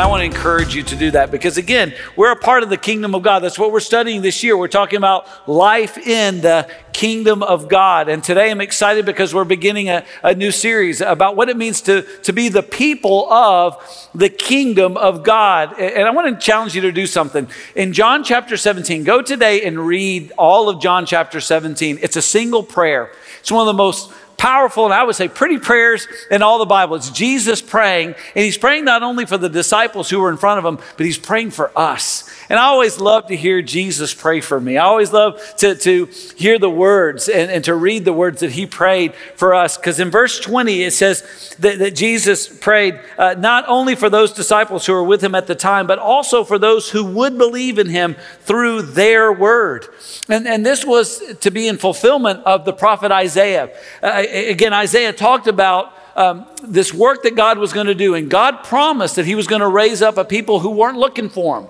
I want to encourage you to do that because, again, we're a part of the kingdom of God. That's what we're studying this year. We're talking about life in the kingdom of God. And today I'm excited because we're beginning a, a new series about what it means to, to be the people of the kingdom of God. And I want to challenge you to do something. In John chapter 17, go today and read all of John chapter 17. It's a single prayer. It's one of the most powerful and I would say pretty prayers in all the Bible. It's Jesus praying, and he's praying not only for the disciples who were in front of him, but he's praying for us. And I always love to hear Jesus pray for me. I always love to, to hear the words and, and to read the words that he prayed for us. Because in verse 20, it says that, that Jesus prayed uh, not only for those disciples who were with him at the time, but also for those who would believe in him through their word. And, and this was to be in fulfillment of the prophet Isaiah. Uh, again, Isaiah talked about um, this work that God was going to do, and God promised that He was going to raise up a people who weren't looking for Him.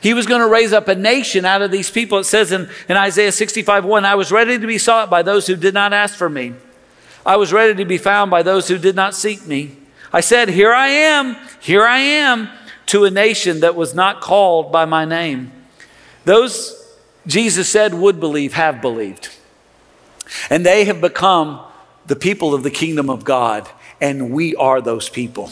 He was going to raise up a nation out of these people. It says in, in Isaiah 65 1, I was ready to be sought by those who did not ask for me. I was ready to be found by those who did not seek me. I said, Here I am, here I am, to a nation that was not called by my name. Those Jesus said would believe have believed. And they have become the people of the kingdom of God, and we are those people.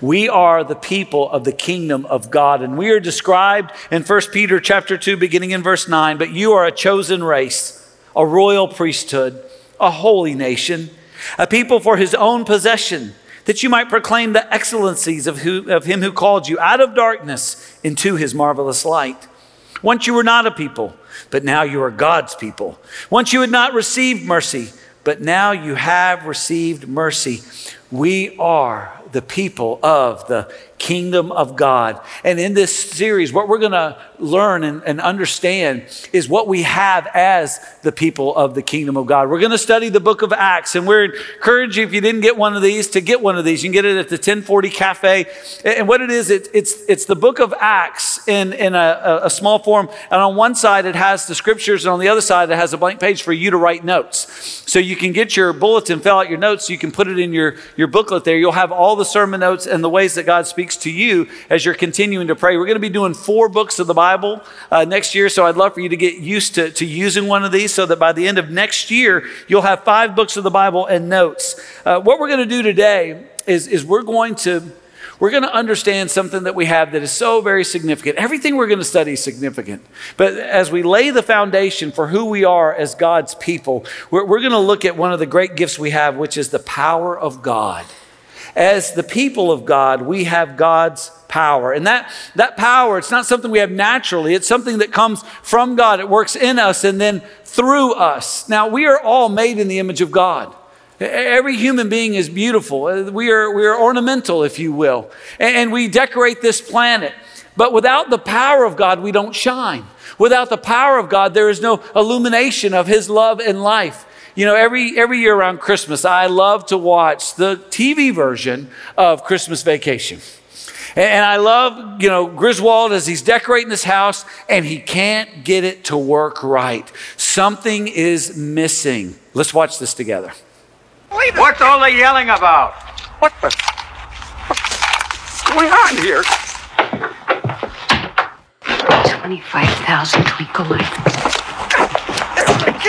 We are the people of the kingdom of God, and we are described in 1 Peter chapter 2, beginning in verse 9. But you are a chosen race, a royal priesthood, a holy nation, a people for his own possession, that you might proclaim the excellencies of, who, of him who called you out of darkness into his marvelous light. Once you were not a people, but now you are God's people. Once you had not received mercy, but now you have received mercy. We are the people of the kingdom of God. And in this series, what we're going to learn and, and, understand is what we have as the people of the kingdom of God. We're going to study the book of Acts, and we're encourage you if you didn't get one of these to get one of these. You can get it at the 1040 Cafe. And what it is, it, it's, it's the book of Acts in, in a, a small form. And on one side, it has the scriptures, and on the other side, it has a blank page for you to write notes. So you can get your bulletin, fill out your notes, you can put it in your, your booklet there. You'll have all the sermon notes and the ways that God speaks to you as you're continuing to pray. We're going to be doing four books of the Bible uh, next year, so I'd love for you to get used to, to using one of these so that by the end of next year, you'll have five books of the Bible and notes. Uh, what we're going to do today is, is we're going to we're going to understand something that we have that is so very significant. Everything we're going to study is significant. But as we lay the foundation for who we are as God's people, we're, we're going to look at one of the great gifts we have, which is the power of God as the people of God, we have God's power. And that, that power, it's not something we have naturally, it's something that comes from God. It works in us and then through us. Now, we are all made in the image of God. Every human being is beautiful. Uh, we are, we are ornamental, if you will. And we decorate this planet. But without the power of God, we don't shine. Without the power of God, there is no illumination of His love and life. You know, every, every year around Christmas, I love to watch the TV version of Christmas Vacation. And I love, you know, Griswold as he's decorating his house and he can't get it to work right. Something is missing. Let's watch this together. What's all the yelling about? What the? What's going on here? 25,000 twinkle lights.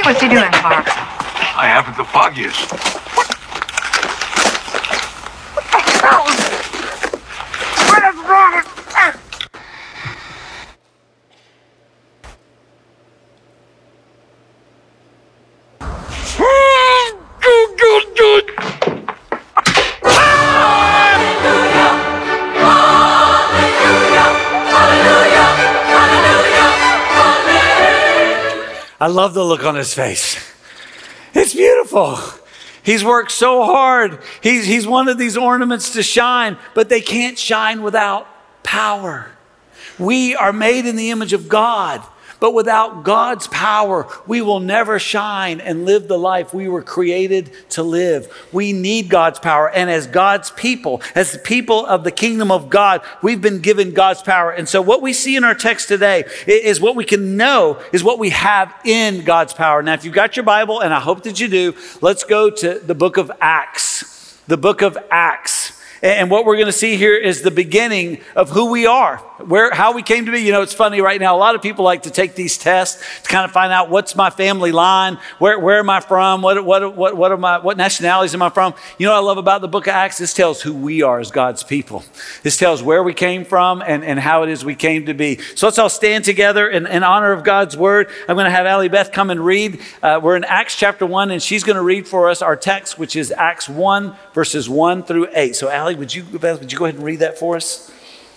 What's he doing, Mark? I haven't the foggiest. What? I love the look on his face. Beautiful. He's worked so hard. He's, he's wanted these ornaments to shine, but they can't shine without power. We are made in the image of God. But without God's power, we will never shine and live the life we were created to live. We need God's power. And as God's people, as the people of the kingdom of God, we've been given God's power. And so what we see in our text today is what we can know is what we have in God's power. Now, if you've got your Bible, and I hope that you do, let's go to the book of Acts. The book of Acts. And what we're going to see here is the beginning of who we are, where, how we came to be. You know, it's funny right now. A lot of people like to take these tests to kind of find out what's my family line, where, where am I from, what, what, what, what, are my, what nationalities am I from. You know what I love about the book of Acts? This tells who we are as God's people. This tells where we came from and, and how it is we came to be. So let's all stand together in, in honor of God's word. I'm going to have Allie Beth come and read. Uh, we're in Acts chapter 1, and she's going to read for us our text, which is Acts 1, verses 1 through 8. So, Allie, would you, would you go ahead and read that for us?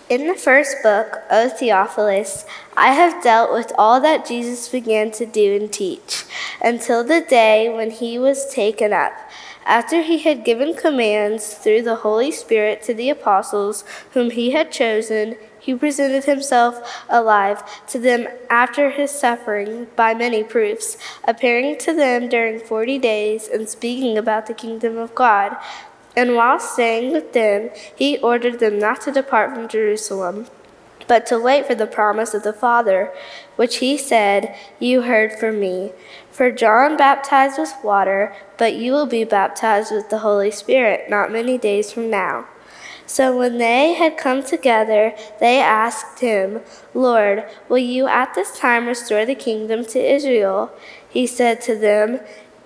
In the first book, O Theophilus, I have dealt with all that Jesus began to do and teach, until the day when he was taken up, after he had given commands through the Holy Spirit to the apostles whom he had chosen. He presented himself alive to them after his suffering by many proofs, appearing to them during forty days and speaking about the kingdom of God. And while staying with them, he ordered them not to depart from Jerusalem, but to wait for the promise of the Father, which he said, You heard from me. For John baptized with water, but you will be baptized with the Holy Spirit not many days from now. So when they had come together, they asked him, Lord, will you at this time restore the kingdom to Israel? He said to them,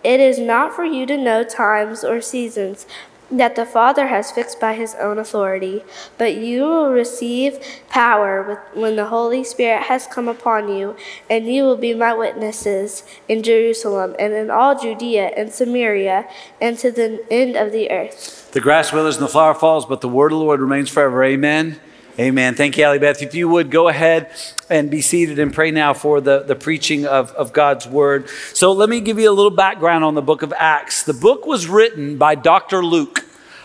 It is not for you to know times or seasons that the Father has fixed by his own authority, but you will receive power when the Holy Spirit has come upon you, and you will be my witnesses in Jerusalem and in all Judea and Samaria and to the end of the earth. The grass withers and the flower falls, but the word of the Lord remains forever. Amen. Amen. Thank you, Allie Beth. If you would go ahead and be seated and pray now for the, the preaching of, of God's word. So, let me give you a little background on the book of Acts. The book was written by Dr. Luke.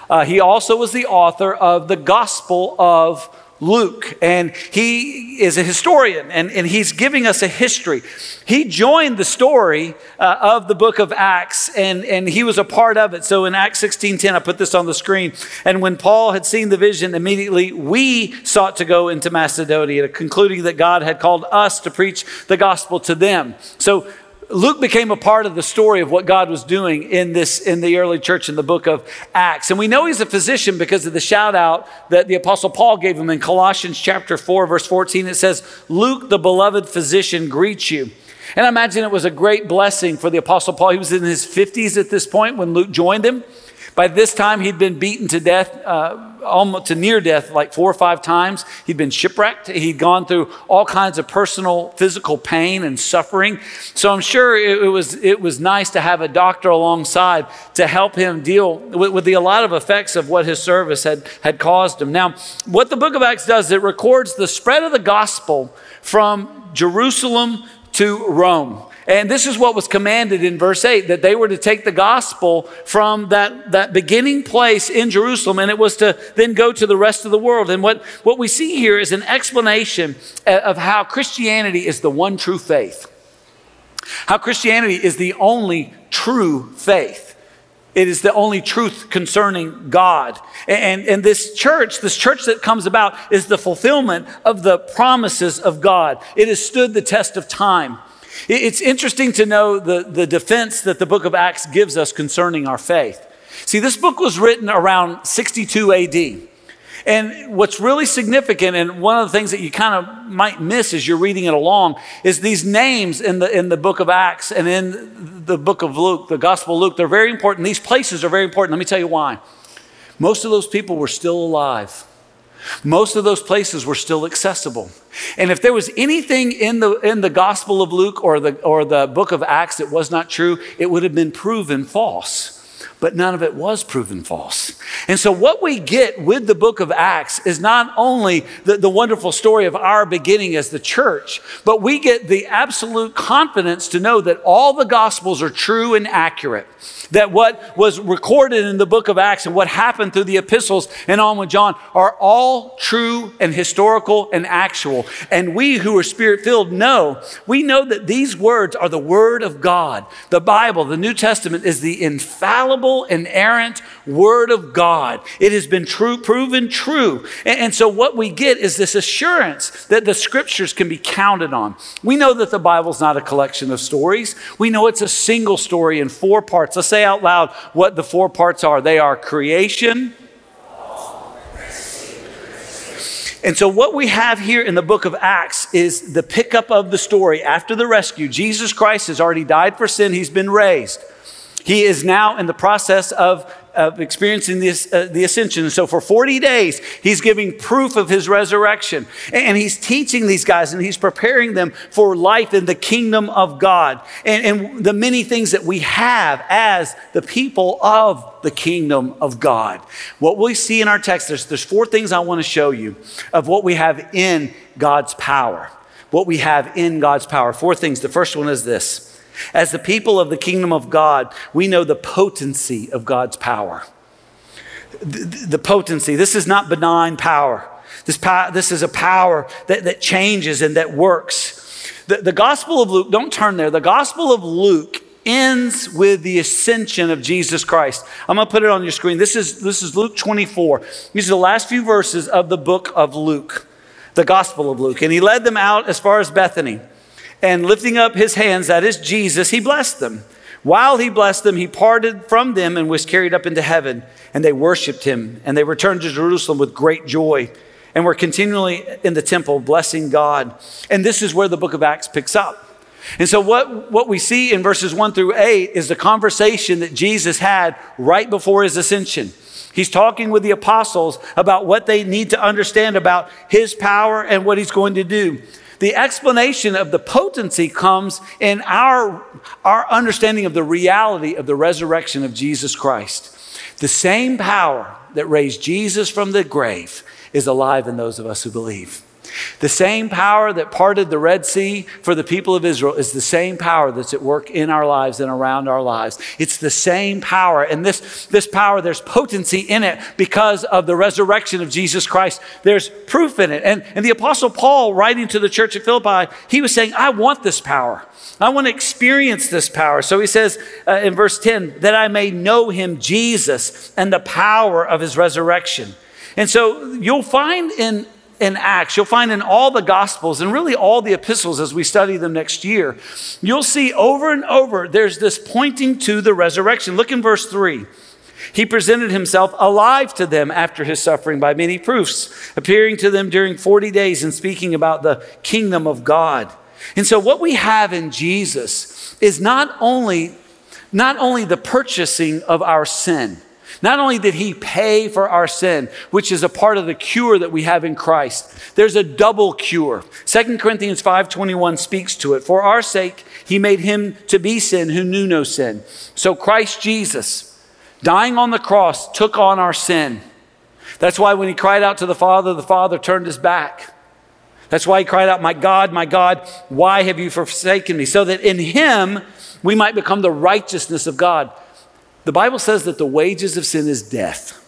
Uh, he also was the author of the Gospel of Luke, and he is a historian, and, and he's giving us a history. He joined the story uh, of the book of Acts, and, and he was a part of it. So in Acts 16.10, I put this on the screen, and when Paul had seen the vision, immediately we sought to go into Macedonia, concluding that God had called us to preach the gospel to them. So Luke became a part of the story of what God was doing in this in the early church in the book of Acts. And we know he's a physician because of the shout out that the apostle Paul gave him in Colossians chapter 4 verse 14 it says, "Luke the beloved physician greets you." And I imagine it was a great blessing for the apostle Paul. He was in his 50s at this point when Luke joined him. By this time, he'd been beaten to death, uh, almost to near death, like four or five times. He'd been shipwrecked. He'd gone through all kinds of personal, physical pain and suffering. So I'm sure it, it was, it was nice to have a doctor alongside to help him deal with, with the, a lot of effects of what his service had, had caused him. Now, what the book of Acts does, it records the spread of the gospel from Jerusalem to Rome. And this is what was commanded in verse 8 that they were to take the gospel from that, that beginning place in Jerusalem and it was to then go to the rest of the world. And what, what we see here is an explanation of how Christianity is the one true faith, how Christianity is the only true faith. It is the only truth concerning God. And, and this church, this church that comes about, is the fulfillment of the promises of God. It has stood the test of time. It's interesting to know the, the defense that the book of Acts gives us concerning our faith. See, this book was written around 62 AD. And what's really significant, and one of the things that you kind of might miss as you're reading it along, is these names in the, in the book of Acts and in the book of Luke, the Gospel of Luke, they're very important. These places are very important. Let me tell you why. Most of those people were still alive. Most of those places were still accessible. And if there was anything in the, in the Gospel of Luke or the, or the book of Acts that was not true, it would have been proven false but none of it was proven false. And so, what we get with the book of Acts is not only the, the, wonderful story of our beginning as the church, but we get the absolute confidence to know that all the gospels are true and accurate that what was recorded in the book of Acts and what happened through the epistles and on with John are all true and historical and actual. And we who are spirit filled know, we know that these words are the word of God. The Bible, the New Testament, is the infallible, inerrant word of God. It has been true, proven true. And, and so what we get is this assurance that the scriptures can be counted on. We know that the Bible's not a collection of stories. We know it's a single story in four parts. Let's say out loud what the four parts are they are creation, And so, what we have here in the book of Acts is the pickup of the story after the rescue. Jesus Christ has already died for sin, he's been raised. He is now in the process of of experiencing this, uh, the ascension. And so for 40 days, he's giving proof of his resurrection. And he's teaching these guys and he's preparing them for life in the kingdom of God and, and the many things that we have as the people of the kingdom of God. What we see in our text, there's, there's four things I want to show you of what we have in God's power. What we have in God's power. Four things. The first one is this as the people of the kingdom of God, we know the potency of God's power. The, the potency, this is not benign power. This, this is a power that, that changes and that works. The, the Gospel of Luke, don't turn there. The Gospel of Luke ends with the ascension of Jesus Christ. I'm going to put it on your screen. This is, this is Luke 24. These are the last few verses of the book of Luke, the Gospel of Luke. And he led them out as far as Bethany. And lifting up his hands, that is Jesus, he blessed them. While he blessed them, he parted from them and was carried up into heaven. And they worshiped him. And they returned to Jerusalem with great joy and were continually in the temple blessing God. And this is where the book of Acts picks up. And so, what, what we see in verses 1 through 8 is the conversation that Jesus had right before his ascension. He's talking with the apostles about what they need to understand about his power and what he's going to do. The explanation of the potency comes in our, our understanding of the reality of the resurrection of Jesus Christ. The same power that raised Jesus from the grave is alive in those of us who believe. The same power that parted the Red Sea for the people of Israel is the same power that's at work in our lives and around our lives. It's the same power. And this, this power, there's potency in it because of the resurrection of Jesus Christ. There's proof in it. And, and the Apostle Paul, writing to the church at Philippi, he was saying, I want this power. I want to experience this power. So he says uh, in verse 10, that I may know him, Jesus, and the power of his resurrection. And so you'll find in in Acts, you'll find in all the Gospels and really all the epistles as we study them next year, you'll see over and over there's this pointing to the resurrection. Look in verse 3. He presented himself alive to them after his suffering by many proofs, appearing to them during 40 days and speaking about the kingdom of God. And so what we have in Jesus is not only not only the purchasing of our sin, not only did he pay for our sin, which is a part of the cure that we have in Christ, there's a double cure. 2 Corinthians 5:21 speaks to it. For our sake he made him to be sin who knew no sin. So Christ Jesus, dying on the cross, took on our sin. That's why when he cried out to the Father, the Father turned his back. That's why he cried out, My God, my God, why have you forsaken me? So that in him we might become the righteousness of God. The Bible says that the wages of sin is death,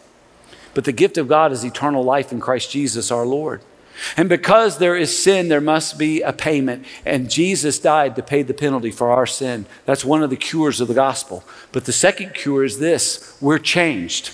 but the gift of God is eternal life in Christ Jesus our Lord. And because there is sin, there must be a payment. And Jesus died to pay the penalty for our sin. That's one of the cures of the gospel. But the second cure is this we're changed.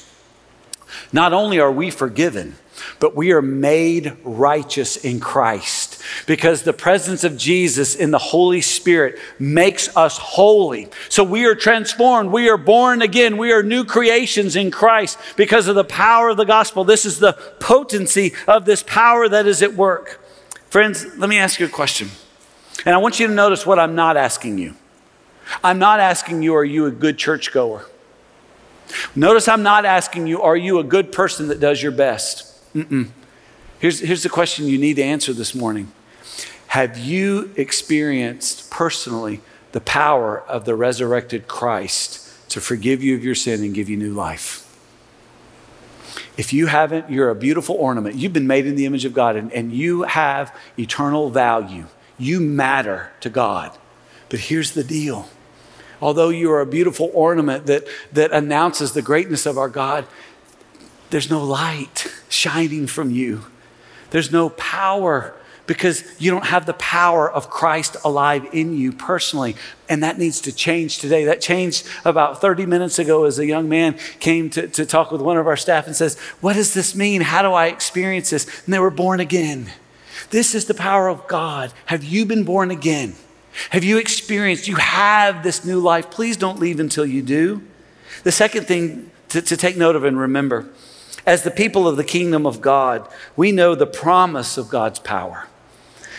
Not only are we forgiven, but we are made righteous in Christ because the presence of Jesus in the Holy Spirit makes us holy. So we are transformed. We are born again. We are new creations in Christ because of the power of the gospel. This is the potency of this power that is at work. Friends, let me ask you a question. And I want you to notice what I'm not asking you. I'm not asking you, are you a good churchgoer? Notice I'm not asking you, are you a good person that does your best? Mm-mm. Here's, here's the question you need to answer this morning Have you experienced personally the power of the resurrected Christ to forgive you of your sin and give you new life? If you haven't, you're a beautiful ornament. You've been made in the image of God and, and you have eternal value. You matter to God. But here's the deal although you are a beautiful ornament that, that announces the greatness of our God, there's no light shining from you. There's no power because you don't have the power of Christ alive in you personally. And that needs to change today. That changed about 30 minutes ago as a young man came to, to talk with one of our staff and says, What does this mean? How do I experience this? And they were born again. This is the power of God. Have you been born again? Have you experienced, you have this new life? Please don't leave until you do. The second thing to, to take note of and remember As the people of the kingdom of God, we know the promise of God's power.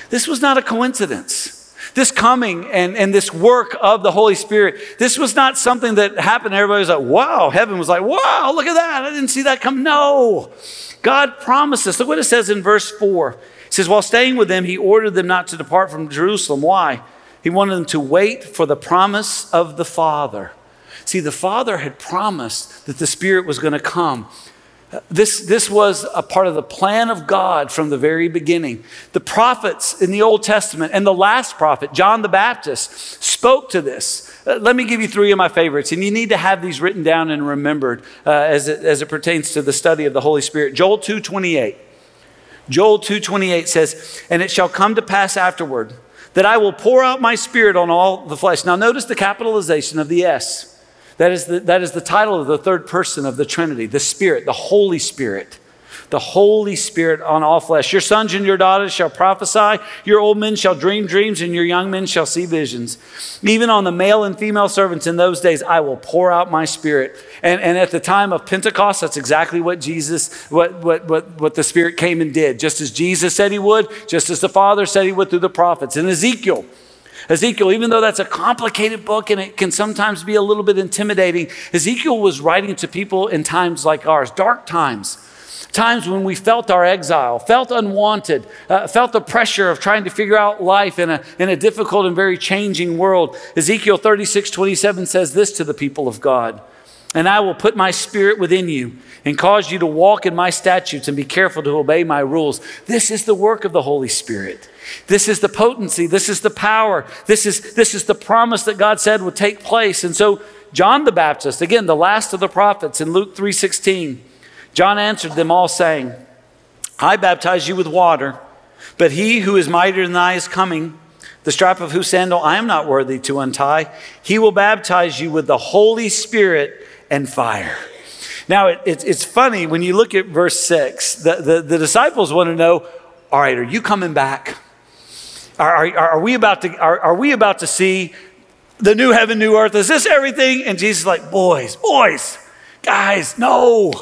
This was not a coincidence. This coming and, and this work of the Holy Spirit, this was not something that happened. Everybody was like, wow, heaven was like, wow, look at that. I didn't see that come. No. God promised us. Look what it says in verse 4. It says, While staying with them, he ordered them not to depart from Jerusalem. Why? He wanted them to wait for the promise of the Father. See, the Father had promised that the Spirit was going to come. This, this was a part of the plan of God from the very beginning. The prophets in the Old Testament and the last prophet, John the Baptist, spoke to this. Uh, let me give you three of my favorites, and you need to have these written down and remembered uh, as, it, as it pertains to the study of the Holy Spirit. Joel 2.28. Joel 2.28 says, And it shall come to pass afterward that I will pour out my spirit on all the flesh. Now notice the capitalization of the S. That is the, that is the title of the third person of the Trinity, the Spirit, the Holy Spirit. The Holy Spirit on all flesh. Your sons and your daughters shall prophesy, your old men shall dream dreams, and your young men shall see visions. Even on the male and female servants in those days, I will pour out my spirit. And, and at the time of Pentecost, that's exactly what Jesus, what, what, what, what the Spirit came and did. Just as Jesus said he would, just as the Father said he would through the prophets. In Ezekiel, Ezekiel, even though that's a complicated book and it can sometimes be a little bit intimidating, Ezekiel was writing to people in times like ours, dark times, times when we felt our exile, felt unwanted, uh, felt the pressure of trying to figure out life in a, in a difficult and very changing world. Ezekiel 36 27 says this to the people of God And I will put my spirit within you and cause you to walk in my statutes and be careful to obey my rules. This is the work of the Holy Spirit. This is the potency. This is the power. This is, this is the promise that God said would take place. And so John the Baptist, again, the last of the prophets in Luke 3:16, John answered them all saying, I baptize you with water, but he who is mightier than I is coming, the strap of whose sandal I am not worthy to untie. He will baptize you with the Holy Spirit and fire. Now, it, it, it's funny when you look at verse 6, the, the, the disciples want to know, all right, are you coming back? Are, are, are, we about to, are, are we about to see the new heaven, new earth? Is this everything? And Jesus is like, boys, boys, guys, no.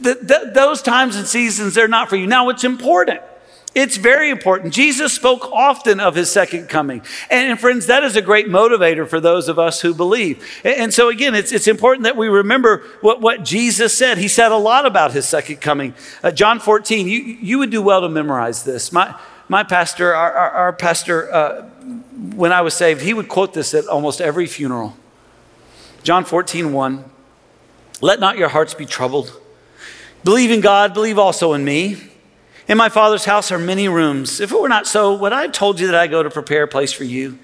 Those times and seasons, they're not for you. Now, it's important. It's very important. Jesus spoke often of his second coming. And, and, friends, that is a great motivator for those of us who believe. And, and, so, again, it's, it's important that we remember what, what Jesus said. He said a lot about his second coming. Uh, John 14, you, you would do well to memorize this. My, my pastor, our, our, our pastor, uh, when I was saved, he would quote this at almost every funeral. John 14, 1. Let not your hearts be troubled. Believe in God, believe also in me. In my Father's house are many rooms. If it were not so, would I have told you that I go to prepare a place for you?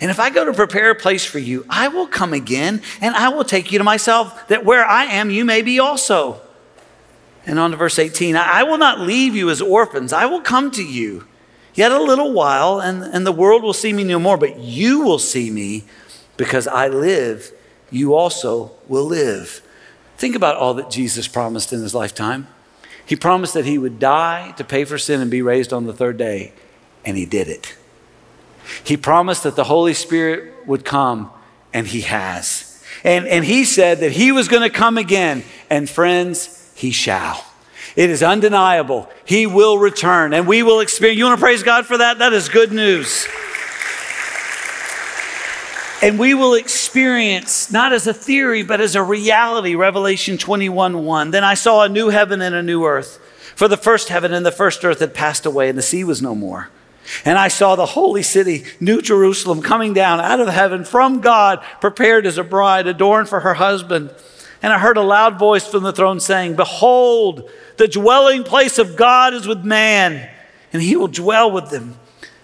And if I go to prepare a place for you, I will come again and I will take you to myself, that where I am, you may be also. And on to verse 18 I will not leave you as orphans, I will come to you. Yet a little while, and, and the world will see me no more, but you will see me because I live, you also will live. Think about all that Jesus promised in his lifetime. He promised that he would die to pay for sin and be raised on the third day, and he did it. He promised that the Holy Spirit would come, and he has. And, and he said that he was going to come again, and friends, he shall. It is undeniable. He will return and we will experience. You want to praise God for that? That is good news. And we will experience, not as a theory, but as a reality, Revelation 21 1. Then I saw a new heaven and a new earth. For the first heaven and the first earth had passed away, and the sea was no more. And I saw the holy city, New Jerusalem, coming down out of heaven from God, prepared as a bride, adorned for her husband. And I heard a loud voice from the throne saying, Behold, the dwelling place of God is with man, and he will dwell with them,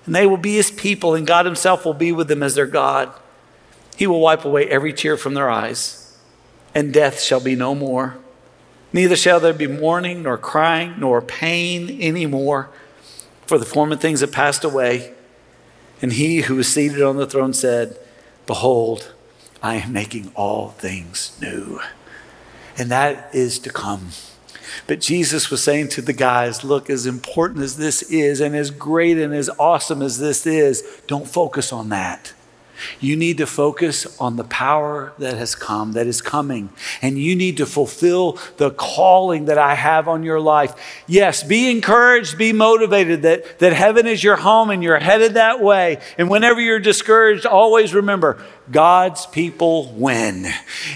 and they will be his people, and God himself will be with them as their God. He will wipe away every tear from their eyes, and death shall be no more. Neither shall there be mourning, nor crying, nor pain anymore, for the former things have passed away. And he who was seated on the throne said, Behold, I am making all things new and that is to come. But Jesus was saying to the guys, look, as important as this is, and as great and as awesome as this is, don't focus on that. You need to focus on the power that has come, that is coming. And you need to fulfill the calling that I have on your life. Yes, be encouraged, be motivated that, that heaven is your home and you're headed that way. And whenever you're discouraged, always remember God's people win.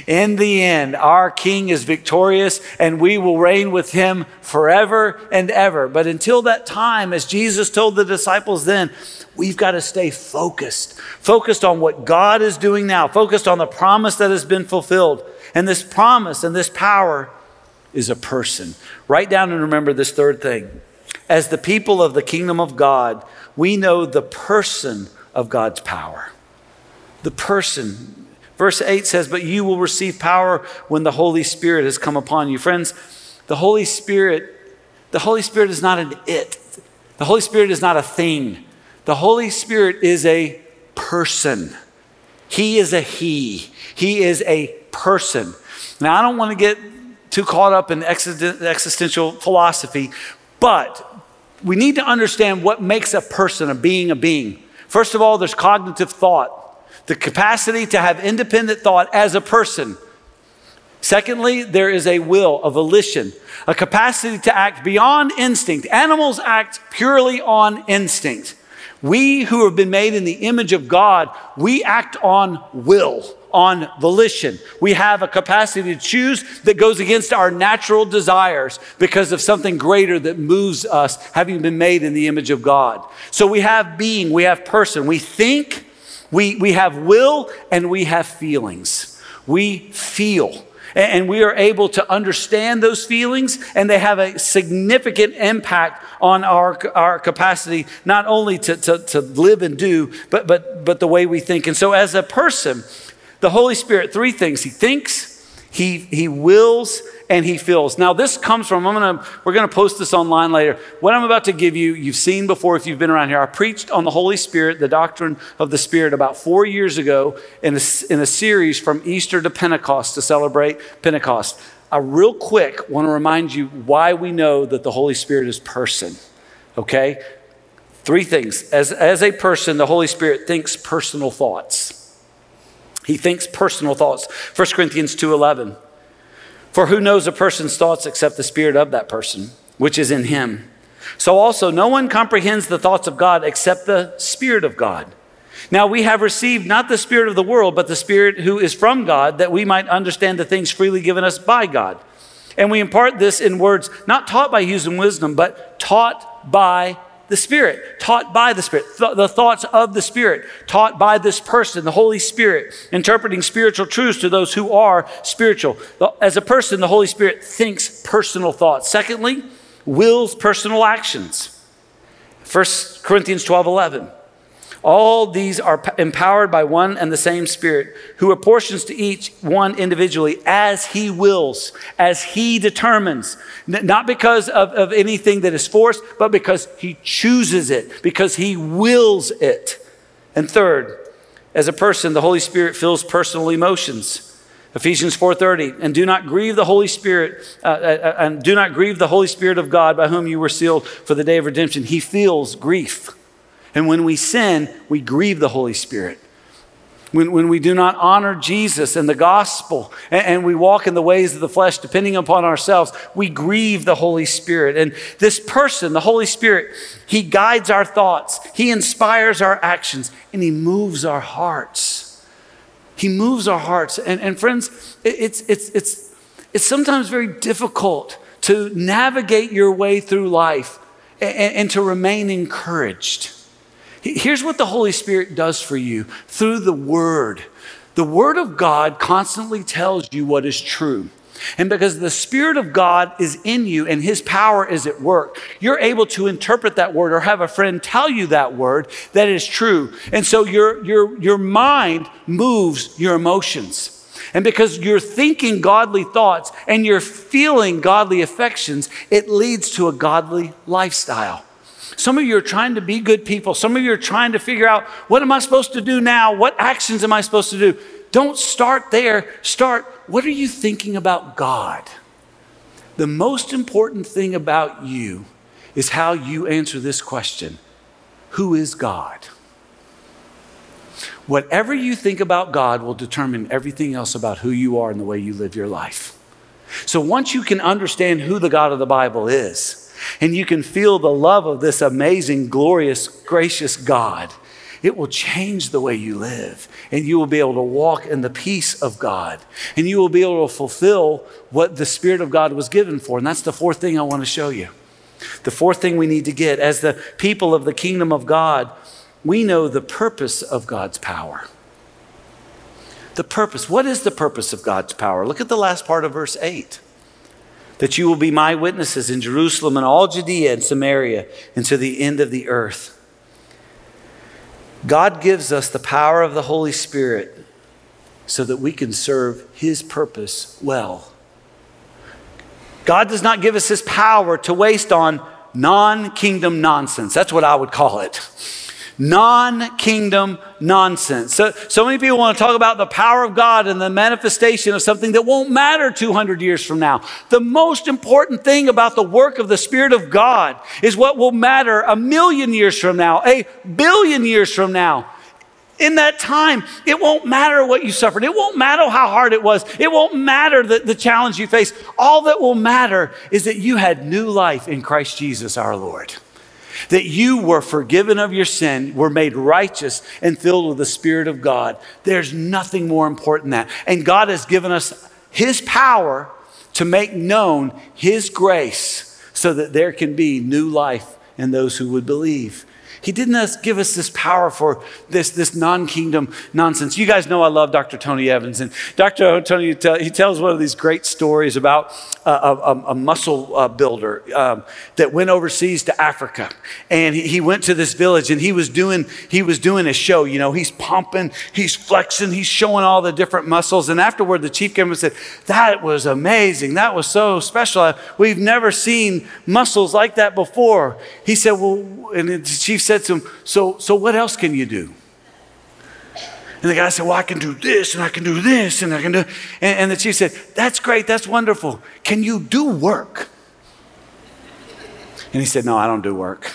In the end, our King is victorious and we will reign with him forever and ever. But until that time, as Jesus told the disciples then, we've got to stay focused, focused on what God is doing now, focused on the promise that has been fulfilled. And this promise and this power is a person. Write down and remember this third thing. As the people of the kingdom of God, we know the person of God's power the person. Verse 8 says, But you will receive power when the Holy Spirit has come upon you. Friends, the Holy Spirit, the Holy Spirit is not an it. The Holy Spirit is not a thing. The Holy Spirit is a person. He is a he. He is a person. Now, I don't want to get too caught up in existential philosophy, but we need to understand what makes a person, a being, a being. First of all, there's cognitive thought the capacity to have independent thought as a person. Secondly, there is a will, a volition, a capacity to act beyond instinct. Animals act purely on instinct. We who have been made in the image of God, we act on will, on volition. We have a capacity to choose that goes against our natural desires because of something greater that moves us, having been made in the image of God. So we have being, we have person, we think, we, we have will and we have feelings. We feel. And we are able to understand those feelings, and they have a significant impact on our, our capacity, not only to, to, to live and do, but, but, but the way we think. And so, as a person, the Holy Spirit, three things He thinks, He, he wills, and he fills. Now, this comes from, I'm gonna, we're going to post this online later. What I'm about to give you, you've seen before if you've been around here. I preached on the Holy Spirit, the doctrine of the Spirit, about four years ago in a, in a series from Easter to Pentecost to celebrate Pentecost. I real quick want to remind you why we know that the Holy Spirit is person. Okay? Three things. As, as a person, the Holy Spirit thinks personal thoughts. He thinks personal thoughts. 1 Corinthians 2:11. For who knows a person's thoughts except the spirit of that person, which is in him? So also, no one comprehends the thoughts of God except the Spirit of God. Now we have received not the Spirit of the world, but the Spirit who is from God, that we might understand the things freely given us by God. And we impart this in words not taught by human wisdom, but taught by the Spirit, taught by the Spirit, th- the thoughts of the Spirit, taught by this person, the Holy Spirit, interpreting spiritual truths to those who are spiritual. As a person, the Holy Spirit thinks personal thoughts. Secondly, wills personal actions. 1 Corinthians 12 11. All these are empowered by one and the same Spirit, who apportions to each one individually as He wills, as He determines. Not because of, of anything that is forced, but because He chooses it, because He wills it. And third, as a person, the Holy Spirit feels personal emotions. Ephesians 4:30 and do not grieve the Holy Spirit uh, uh, uh, and do not grieve the Holy Spirit of God by whom you were sealed for the day of redemption. He feels grief. And when we sin, we grieve the Holy Spirit. When, when we do not honor Jesus and the gospel and, and, we walk in the ways of the flesh, depending upon ourselves, we grieve the Holy Spirit. And this person, the Holy Spirit, he guides our thoughts, he inspires our actions, and he moves our hearts. He moves our hearts. And, and friends, it's, it's, it's, it's sometimes very difficult to navigate your way through life and, and to remain encouraged. Here's what the Holy Spirit does for you through the Word. The Word of God constantly tells you what is true. And because the Spirit of God is in you and His power is at work, you're able to interpret that word or have a friend tell you that word that is true. And so your, your, your mind moves your emotions. And because you're thinking godly thoughts and you're feeling godly affections, it leads to a godly lifestyle. Some of you are trying to be good people. Some of you are trying to figure out what am I supposed to do now? What actions am I supposed to do? Don't start there. Start, what are you thinking about God? The most important thing about you is how you answer this question Who is God? Whatever you think about God will determine everything else about who you are and the way you live your life. So once you can understand who the God of the Bible is, and you can feel the love of this amazing, glorious, gracious God, it will change the way you live. And you will be able to walk in the peace of God. And you will be able to fulfill what the Spirit of God was given for. And that's the fourth thing I want to show you. The fourth thing we need to get as the people of the kingdom of God, we know the purpose of God's power. The purpose. What is the purpose of God's power? Look at the last part of verse 8 that you will be my witnesses in Jerusalem and all Judea and Samaria and to the end of the earth. God gives us the power of the Holy Spirit so that we can serve His purpose well. God does not give us His power to waste on non kingdom nonsense. That's what I would call it non kingdom nonsense. So, so many people want to talk about the power of God and the manifestation of something that won't matter 200 years from now. The most important thing about the work of the Spirit of God is what will matter a million years from now, a billion years from now. In that time, it won't matter what you suffered. It won't matter how hard it was. It won't matter the, the challenge you faced. All that will matter is that you had new life in Christ Jesus our Lord that you were forgiven of your sin, were made righteous, and filled with the Spirit of God. There's nothing more important than that. And God has given us His power to make known His grace so that there can be new life in those who would believe. He didn't give us this power for this, this non kingdom nonsense. You guys know I love Dr. Tony Evans. And Dr. Tony, he tells one of these great stories about a, a, a muscle uh, builder um, that went overseas to Africa. And he, he went to this village and he was, doing, he was doing a show. You know, he's pumping, he's flexing, he's showing all the different muscles. And afterward, the chief came and said, That was amazing. That was so special. We've never seen muscles like that before. He said, Well, and the chief said to him, so, so what else can you do? And the guy said, Well, I can do this and I can do this and I can do. And, and the chief said, That's great. That's wonderful. Can you do work? And he said, No, I don't do work.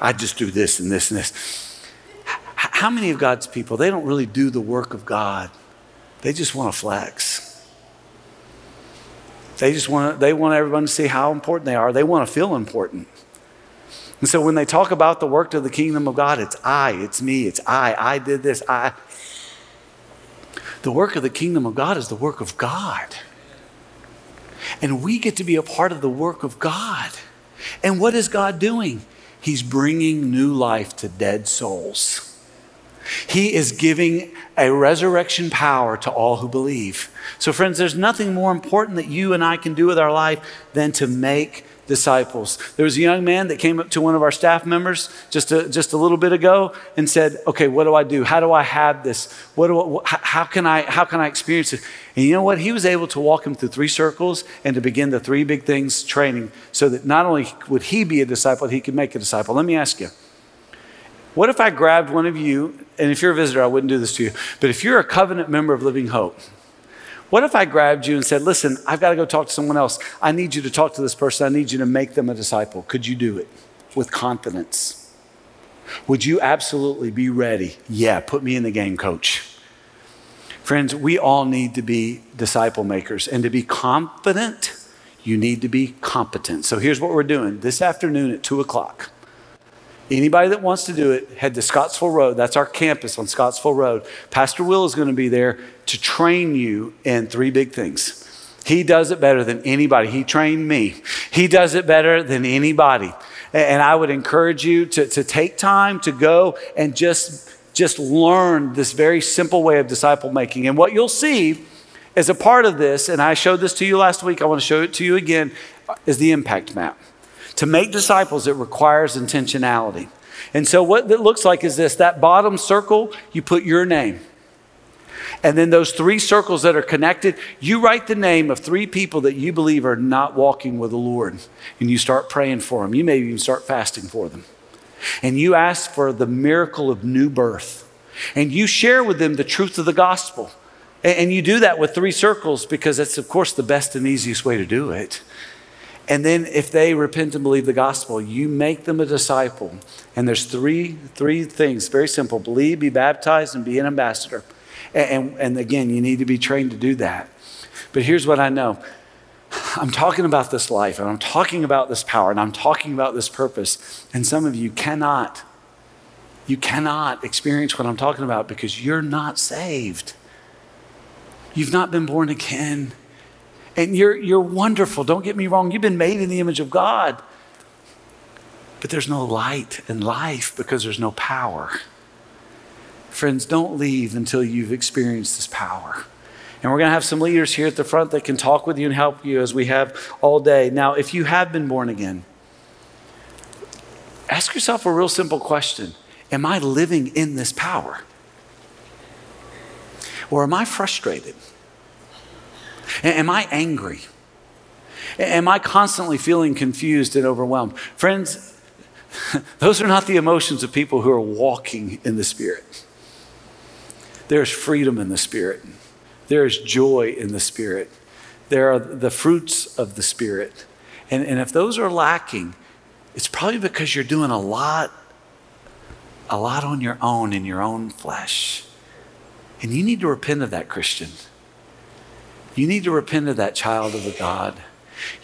I just do this and this and this. How many of God's people, they don't really do the work of God? They just want to flex. They just want they want everyone to see how important they are. They want to feel important. And so when they talk about the work of the kingdom of God, it's I, it's me, it's I, I did this, I. The work of the kingdom of God is the work of God. And we get to be a part of the work of God. And what is God doing? He's bringing new life to dead souls. He is giving a resurrection power to all who believe. So, friends, there's nothing more important that you and I can do with our life than to make disciples. There was a young man that came up to one of our staff members just a, just a little bit ago and said, "Okay, what do I do? How do I have this? What do I, how can I how can I experience it?" And you know what? He was able to walk him through three circles and to begin the three big things training, so that not only would he be a disciple, he could make a disciple. Let me ask you. What if I grabbed one of you, and if you're a visitor, I wouldn't do this to you, but if you're a covenant member of Living Hope, what if I grabbed you and said, Listen, I've got to go talk to someone else. I need you to talk to this person. I need you to make them a disciple. Could you do it with confidence? Would you absolutely be ready? Yeah, put me in the game, coach. Friends, we all need to be disciple makers. And to be confident, you need to be competent. So here's what we're doing this afternoon at 2 o'clock. Anybody that wants to do it, head to Scottsville Road. That's our campus on Scottsville Road. Pastor Will is going to be there to train you in three big things. He does it better than anybody. He trained me. He does it better than anybody. And I would encourage you to, to take time to go and just, just learn this very simple way of disciple making. And what you'll see as a part of this, and I showed this to you last week, I want to show it to you again, is the impact map. To make disciples, it requires intentionality. And so, what it looks like is this that bottom circle, you put your name. And then those three circles that are connected, you write the name of three people that you believe are not walking with the Lord. And you start praying for them. You may even start fasting for them. And you ask for the miracle of new birth. And you share with them the truth of the gospel. And you do that with three circles because that's, of course, the best and easiest way to do it. And then if they repent and believe the gospel, you make them a disciple. And there's three, three things, very simple believe, be baptized, and be an ambassador. And, and, and again, you need to be trained to do that. But here's what I know I'm talking about this life, and I'm talking about this power, and I'm talking about this purpose. And some of you cannot, you cannot experience what I'm talking about because you're not saved. You've not been born again. And you're, you're wonderful. Don't get me wrong. You've been made in the image of God. But there's no light and life because there's no power. Friends, don't leave until you've experienced this power. And we're going to have some leaders here at the front that can talk with you and help you as we have all day. Now, if you have been born again, ask yourself a real simple question Am I living in this power? Or am I frustrated? Am I angry? Am I constantly feeling confused and overwhelmed? Friends, those are not the emotions of people who are walking in the Spirit. There's freedom in the Spirit, there is joy in the Spirit, there are the fruits of the Spirit. And, and if those are lacking, it's probably because you're doing a lot, a lot on your own in your own flesh. And you need to repent of that, Christian. You need to repent of that child of the God.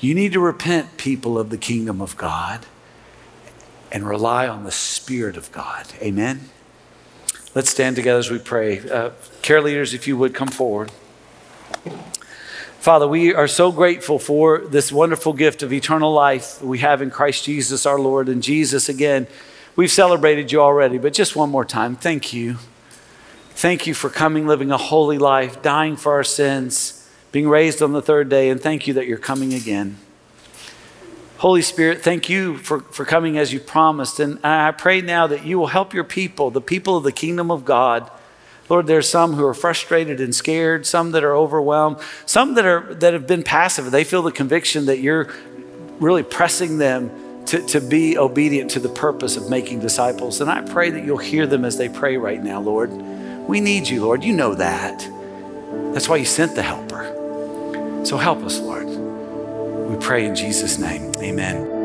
You need to repent, people of the kingdom of God, and rely on the Spirit of God. Amen. Let's stand together as we pray. Uh, care leaders, if you would come forward. Father, we are so grateful for this wonderful gift of eternal life we have in Christ Jesus our Lord. And Jesus, again, we've celebrated you already, but just one more time, thank you. Thank you for coming, living a holy life, dying for our sins being raised on the third day, and thank you that you're coming again. Holy Spirit, thank you for, for coming as you promised. And I pray now that you will help your people, the people of the kingdom of God. Lord, there's some who are frustrated and scared, some that are overwhelmed, some that, are, that have been passive. They feel the conviction that you're really pressing them to, to be obedient to the purpose of making disciples. And I pray that you'll hear them as they pray right now, Lord. We need you, Lord. You know that. That's why you sent the helper. So help us, Lord. We pray in Jesus' name. Amen.